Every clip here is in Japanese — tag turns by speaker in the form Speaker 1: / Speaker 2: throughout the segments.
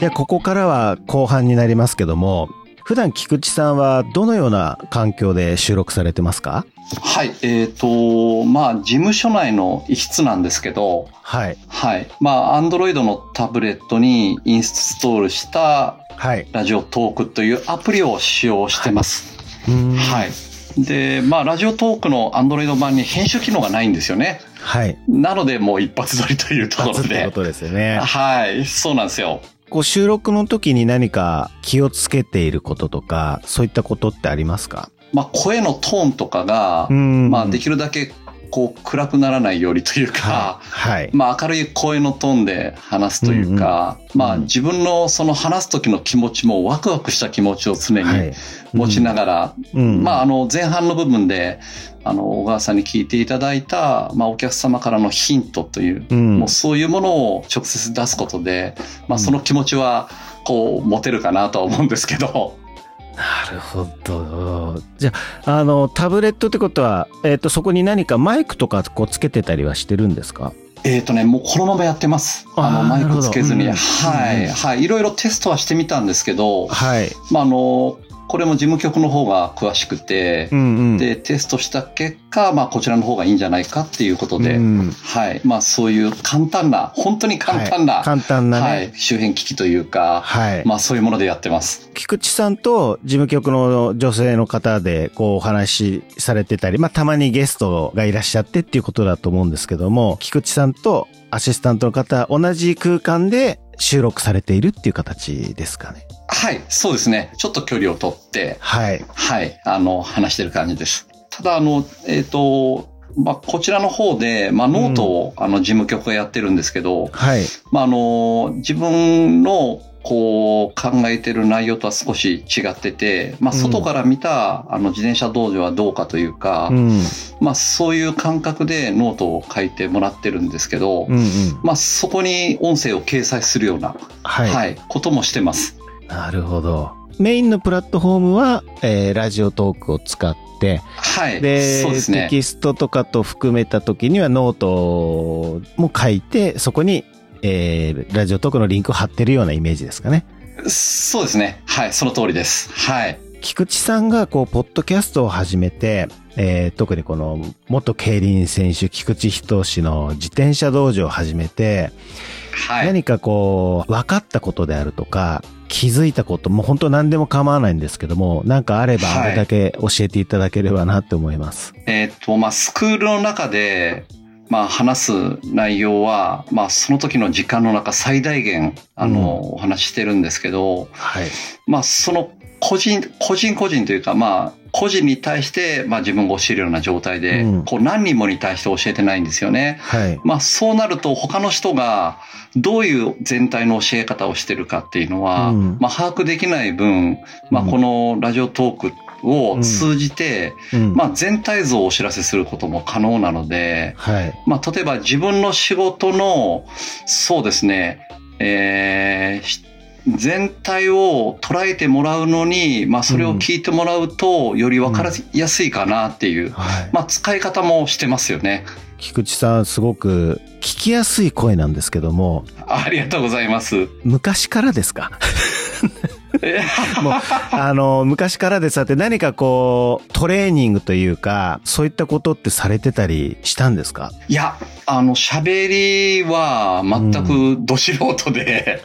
Speaker 1: で、ここからは後半になりますけども、普段菊池さんはどのような環境で収録されてますか？
Speaker 2: はい。えっ、と、まあ、事務所内の一室なんですけど、
Speaker 1: はい。
Speaker 2: はい。まあ、アンドロイドのタブレットにインストールした
Speaker 1: はい。
Speaker 2: ラジオトークというアプリを使用してます。
Speaker 1: は
Speaker 2: はい。で、まあ、ラジオトークのアンドロイド版に編集機能がないんですよね。
Speaker 1: はい。
Speaker 2: なので、もう一発撮りというところで
Speaker 1: 初ってこ。とですよね。
Speaker 2: はい。そうなんですよ。
Speaker 1: こう収録の時に何か気をつけていることとか、そういったことってありますか？
Speaker 2: まあ、声のトーンとかが、
Speaker 1: ん。
Speaker 2: まあ、できるだけ、こう、暗くならないようにというか、
Speaker 1: はい。はい。
Speaker 2: まあ明るい声のトーンで話すというか、
Speaker 1: うん
Speaker 2: まあ自分のその話す時の気持ちもワクワクした気持ちを常に持ちながら、
Speaker 1: うん
Speaker 2: まああの前半の部分で、あの小川さんに聞いていただいた、まあお客様からのヒントという、
Speaker 1: うん
Speaker 2: もうそういうものを直接出すことで、まあその気持ちはこう持てるかなとは思うんですけど、
Speaker 1: なるほど。じゃあ、あの、タブレットってことは、えっ、と、そこに何かマイクとかこうつけてたりはしてるんですか？
Speaker 2: えっ、とね、もうこのままやってます。あの、マイクつけずに。はい、
Speaker 1: うん
Speaker 2: はい。いろいろテストはしてみたんですけど、
Speaker 1: はい。
Speaker 2: まあ、あの、これも事務局の方が詳しくて、
Speaker 1: うんうん。
Speaker 2: で、テストした結果、まあ、こちらの方がいいんじゃないかっていうことで、
Speaker 1: うん
Speaker 2: はい。まあ、そういう簡単な、本当に簡単な、
Speaker 1: はい簡単なね。
Speaker 2: はい、周辺機器というか、
Speaker 1: はい。
Speaker 2: まあ、そういうものでやってます。
Speaker 1: 菊池さんと事務局の女性の方でこうお話しされてたり、まあたまにゲストがいらっしゃってっていうことだと思うんですけども、菊池さんとアシスタントの方、同じ空間で収録されているっていう形ですかね。
Speaker 2: はい、そうですね。ちょっと距離を取って、
Speaker 1: はい。
Speaker 2: はい、あの、話してる感じです。ただ、あの、えっ、と、まあ、こちらの方で、まあ、ノートを、あの、事務局がやってるんですけど、
Speaker 1: はい。
Speaker 2: まあ、あの、自分の、こう、考えてる内容とは少し違ってて、まあ、
Speaker 1: うん
Speaker 2: 外から見た、あの、自転車道場はどうかというか、
Speaker 1: うん。
Speaker 2: まあ、そういう感覚でノートを書いてもらってるんですけど、
Speaker 1: うんうん。
Speaker 2: まあ、そこに音声を掲載するような、
Speaker 1: はい。
Speaker 2: はい、こともしてます。
Speaker 1: なるほど。メインのプラットフォームは、えーラジオトークを使って、
Speaker 2: はい、
Speaker 1: で、
Speaker 2: そうですね。
Speaker 1: テキストとかと含めた時にはノートも書いて、そこに、えーラジオトークのリンクを貼ってるようなイメージですかね。
Speaker 2: そうですね。はい、その通りです。はい。
Speaker 1: 菊池さんがこう、ポッドキャストを始めて、えー特にこの、元競輪選手菊池仁氏の自転車道場を始めて、
Speaker 2: はい。
Speaker 1: 何かこう、分かったことであるとか、気づいたこと、もう本当何でも構わないんですけども、なんかあれば
Speaker 2: はい
Speaker 1: あれだけ教えていただければなって思います。
Speaker 2: えーっと、まあ、スクールの中で、まあ、話す内容は、まあ、その時の時間の中最大限、あの、お話ししてるんですけど、
Speaker 1: はい。
Speaker 2: まあ、その個人、個人個人というか、まあ、個人に対して、まあ、自分が教えるような状態で、
Speaker 1: うん
Speaker 2: こう、何人もに対して教えてないんですよね。
Speaker 1: はい。
Speaker 2: まあ、そうなると、他の人が、どういう全体の教え方をしてるかっていうのは、
Speaker 1: うん
Speaker 2: まあ、把握できない分、まあ、
Speaker 1: うん
Speaker 2: このラジオトークを通じて、
Speaker 1: うん
Speaker 2: まあ、全体像をお知らせすることも可能なので、
Speaker 1: はい。
Speaker 2: まあ、例えば自分の仕事の、そうですね、えーし全体を捉えてもらうのに、まあ、それを聞いてもらうと、より分かりやすいかなっていう、
Speaker 1: はい。
Speaker 2: まあ、使い方もしてますよね。
Speaker 1: 菊池さん、すごく聞きやすい声なんですけども、
Speaker 2: ありがとうございます。
Speaker 1: 昔からですか？
Speaker 2: え
Speaker 1: もう、あの、昔からですって何かこう、トレーニングというか、そういったことってされてたりしたんですか？
Speaker 2: いや、あの、喋りは全くど素人で、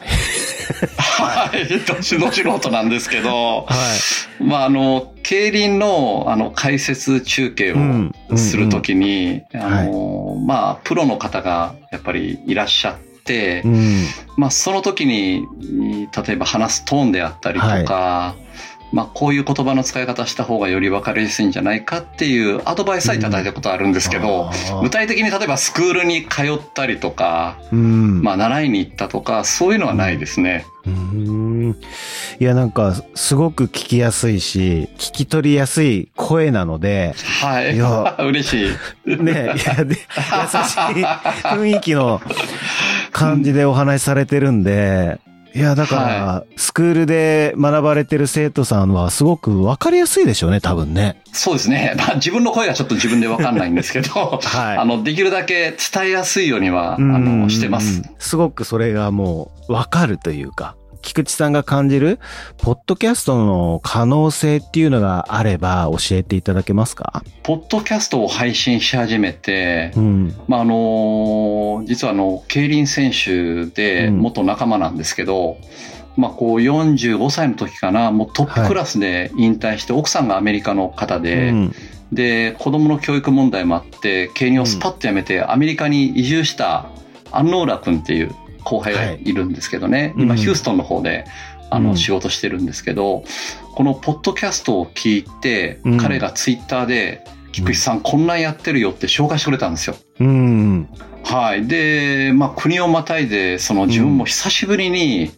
Speaker 2: はい、ど素人なんですけど、
Speaker 1: はい。
Speaker 2: まあ、あの、競輪の、あの、解説中継を
Speaker 1: うん。
Speaker 2: するときに、
Speaker 1: ん
Speaker 2: あの、まあ、プロの方がやっぱりいらっしゃって、
Speaker 1: うん。
Speaker 2: まあ、その時に、例えば話すトーンであったりとか、まあ、こういう言葉の使い方した方がより分かりやすいんじゃないかっていうアドバイスはいただいたことあるんですけど、
Speaker 1: あー
Speaker 2: 具体的に例えばスクールに通ったりとか、
Speaker 1: うん。
Speaker 2: まあ、習いに行ったとか、そういうのはないですね。
Speaker 1: うんいや、なんか、すごく聞きやすいし、聞き取りやすい声なので、
Speaker 2: はい。
Speaker 1: いや
Speaker 2: 嬉しい。
Speaker 1: ね、いや、で、優しい 雰囲気の感じでお話しされてるんで、いや、だから、スクールで学ばれてる生徒さんはすごくわかりやすいでしょうね、多分ね。
Speaker 2: そうですね。まあ、自分の声がちょっと自分でわかんないんですけど、
Speaker 1: はい
Speaker 2: あの、できるだけ伝えやすいようには、あ
Speaker 1: うん
Speaker 2: の、してます。。
Speaker 1: すごくそれがもう、わかるというか、菊池さんが感じる、ポッドキャストの可能性っていうのがあれば教えていただけますか？
Speaker 2: ポッドキャストを配信し始めて、
Speaker 1: うん。
Speaker 2: まあ、あの、実はあの、競輪選手で
Speaker 1: うん
Speaker 2: 元仲間なんですけど、まあ、こう45歳の時かな、もうトップクラスで引退して、奥さんがアメリカの方で、
Speaker 1: うん。
Speaker 2: で、子供の教育問題もあって、競輪をスパッとやめて、アメリカに移住したアンノーラ君っていう後輩がいるんですけどね、今、
Speaker 1: うん
Speaker 2: ヒューストンの方で、あの、
Speaker 1: うん
Speaker 2: 仕事してるんですけど、このポッドキャストを聞いて、
Speaker 1: うん
Speaker 2: 彼がツイッターで、菊池さんこんなんやってるよって紹介してくれたんですよ。
Speaker 1: うん。
Speaker 2: はい。で、まあ、国をまたいで、その自分も久しぶりに、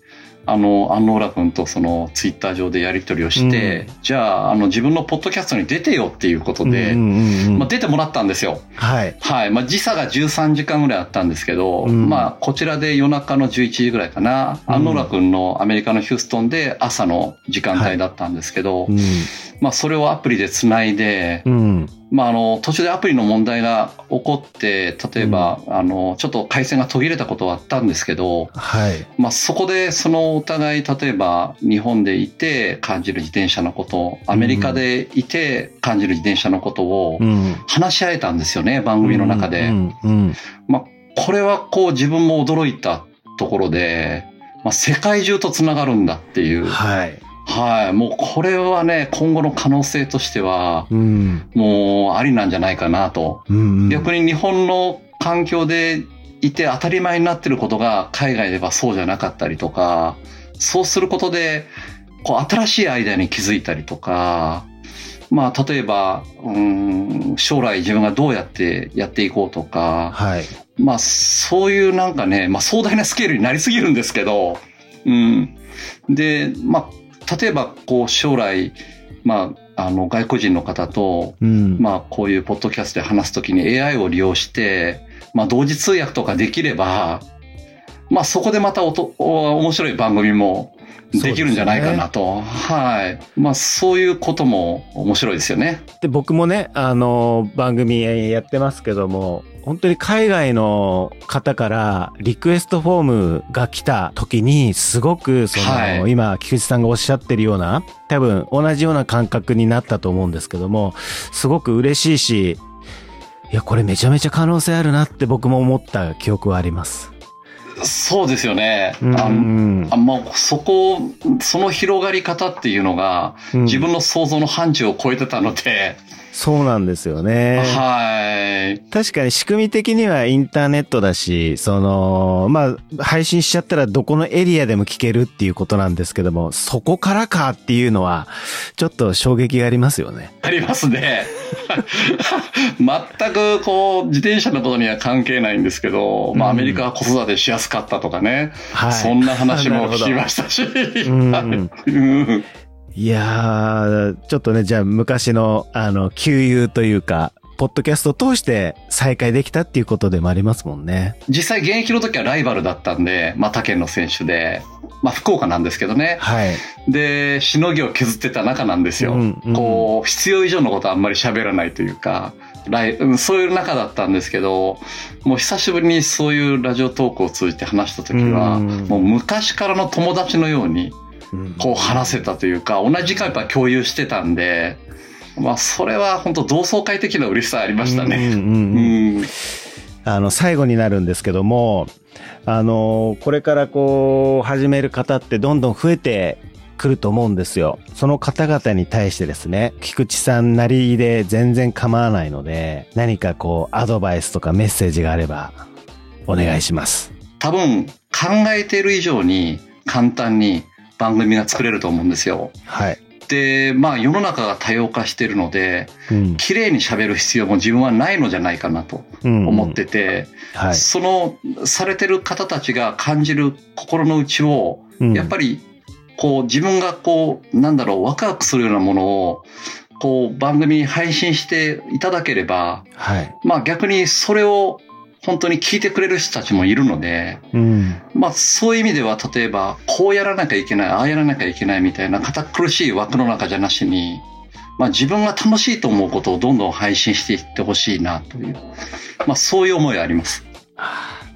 Speaker 2: あの、安納楽君とそのツイッター上でやり取りをして、じゃあ、あの、自分のポッドキャストに出てよっていうことで、
Speaker 1: うんうんうん
Speaker 2: まあ、出てもらったんですよ。
Speaker 1: はい。
Speaker 2: はい。まあ、時差が13時間ぐらいあったんですけど、
Speaker 1: うん
Speaker 2: まあ、こちらで夜中の11時ぐらいかな、
Speaker 1: うん
Speaker 2: 安納楽君のアメリカのヒューストンで朝の時間帯だったんですけど、
Speaker 1: うん。
Speaker 2: まあ、それをアプリで繋いで、
Speaker 1: うん。
Speaker 2: まあ、あの、途中でアプリの問題が起こって、例えば、あの、ちょっと回線が途切れたことはあったんですけど、
Speaker 1: はい。
Speaker 2: まあ、そこで、そのお互い、例えば、日本でいて感じる自転車のこと、アメリカでいて感じる自転車のことを
Speaker 1: うん。
Speaker 2: 話し合えたんですよね、番組の中で。
Speaker 1: うん。うん。
Speaker 2: まあ、これはこう自分も驚いたところで、まあ、世界中と繋がるんだっていう。
Speaker 1: はい。
Speaker 2: はい。もうこれはね、今後の可能性としては、
Speaker 1: うん。
Speaker 2: もうありなんじゃないかなと。
Speaker 1: うん。
Speaker 2: 逆に日本の環境でいて当たり前になってることが海外ではそうじゃなかったりとか、そうすることで、こう新しいアイデアに気づいたりとか、まあ例えば、うん、将来自分がどうやってやっていこうとか、
Speaker 1: はい。
Speaker 2: まあそういうなんかね、まあ壮大なスケールになりすぎるんですけど、うん。で、まあ例えばこう将来、まああの外国人の方と、
Speaker 1: うん。
Speaker 2: まあ、こういうポッドキャストで話すときに AI を利用して、まあ、同時通訳とかできれば、まあ、そこでまたおとお面白い番組もできるんじゃないかなと。はい。まあ、そういうことも面白いですよね。
Speaker 1: で、僕もね、あの、番組やってますけども、本当に海外の方からリクエストフォームが来た時に、すごく、その、
Speaker 2: はい
Speaker 1: 今、菊池さんがおっしゃってるような、多分同じような感覚になったと思うんですけども、すごく嬉しいし、いや、これめちゃめちゃ可能性あるなって僕も思った記憶はあります。
Speaker 2: そうですよね。
Speaker 1: うん
Speaker 2: ああまあ、そこ、その広がり方っていうのが、
Speaker 1: うん
Speaker 2: 自分の想像の範疇を超えてたので、
Speaker 1: そうなんですよね。
Speaker 2: はい。
Speaker 1: 確かに仕組み的にはインターネットだし、その、まあ、配信しちゃったらどこのエリアでも聞けるっていうことなんですけども、そこからかっていうのは、ちょっと衝撃がありますよね。
Speaker 2: ありますね。全くこう、自転車のことには関係ないんですけど、まあ
Speaker 1: うん
Speaker 2: アメリカは子育てしやすかったとかね、
Speaker 1: はい。
Speaker 2: そんな話も聞きましたし。
Speaker 1: ん
Speaker 2: うん
Speaker 1: いやー、ちょっとね、じゃあ昔の、あの、旧友というか、ポッドキャストを通して再会できたっていうことでもありますもんね。
Speaker 2: 実際現役の時はライバルだったんで、まあ他県の選手で、まあ福岡なんですけどね。
Speaker 1: はい。
Speaker 2: で、しのぎを削ってた仲なんですよ。
Speaker 1: うんうん
Speaker 2: こう、必要以上のことはあんまり喋らないというか、そういう仲だったんですけど、もう久しぶりにそういうラジオトークを通じて話した時は、
Speaker 1: うん
Speaker 2: もう昔からの友達のように、
Speaker 1: うん
Speaker 2: こう話せたというか、同じ時間やっぱ共有してたんで、まあそれは本当同窓会的な嬉しさありましたね。
Speaker 1: うんうんうん
Speaker 2: うん。
Speaker 1: あの、最後になるんですけども、あの、これからこう、始める方ってどんどん増えてくると思うんですよ。その方々に対してですね、菊池さんなりで全然構わないので、何かこう、アドバイスとかメッセージがあれば、お願いします。
Speaker 2: 多分考えている以上に簡単に番組が作れると思うんですよ。
Speaker 1: はい。
Speaker 2: で、まあ世の中が多様化しているので、
Speaker 1: うん。
Speaker 2: 綺麗に喋る必要も自分はないのじゃないかなと
Speaker 1: うん
Speaker 2: 思ってて、
Speaker 1: はい。
Speaker 2: そのされてる方たちが感じる心の内を、やっぱりこう自分がこう、なんだろう、ワクワクするようなものを、こう番組に配信していただければ、
Speaker 1: はい。
Speaker 2: まあ逆にそれを本当に聞いてくれる人たちもいるので、
Speaker 1: うん。
Speaker 2: まあそういう意味では例えばこうやらなきゃいけない、ああやらなきゃいけないみたいな堅苦しい枠の中じゃなしに、まあ自分が楽しいと思うことをどんどん配信していってほしいなという、まあそういう思いはあります。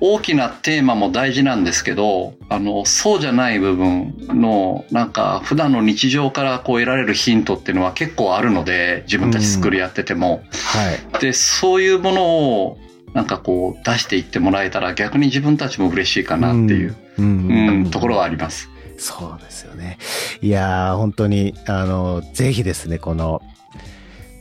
Speaker 2: 大きなテーマも大事なんですけど、あの、そうじゃない部分の、なんか、普段の日常からこう得られるヒントっていうのは結構あるので、自分たち作りやってても。
Speaker 1: はい。
Speaker 2: で、そういうものを、なんかこう、出していってもらえたら逆に自分たちも嬉しいかなっていう、
Speaker 1: うん。
Speaker 2: うん、ところはあります。
Speaker 1: そうですよね。いやー、本当に、あの、ぜひですね、この、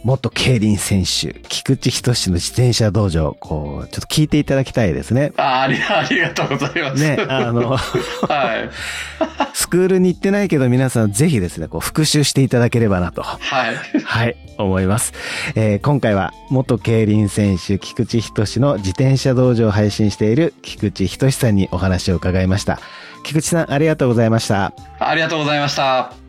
Speaker 1: 元競輪選手、菊池仁の自転車道場、こう、ちょっと聞いていただきたいですね。
Speaker 2: あありありがとうございます。
Speaker 1: ね、あの、
Speaker 2: はい。
Speaker 1: スクールに行ってないけど皆さんぜひですね、こう復習していただければなと。
Speaker 2: はい。
Speaker 1: はい、思います。えー今回は元競輪選手菊池仁の自転車道場を配信している菊池仁さんにお話を伺いました。菊池さんありがとうございました。
Speaker 2: ありがとうございました。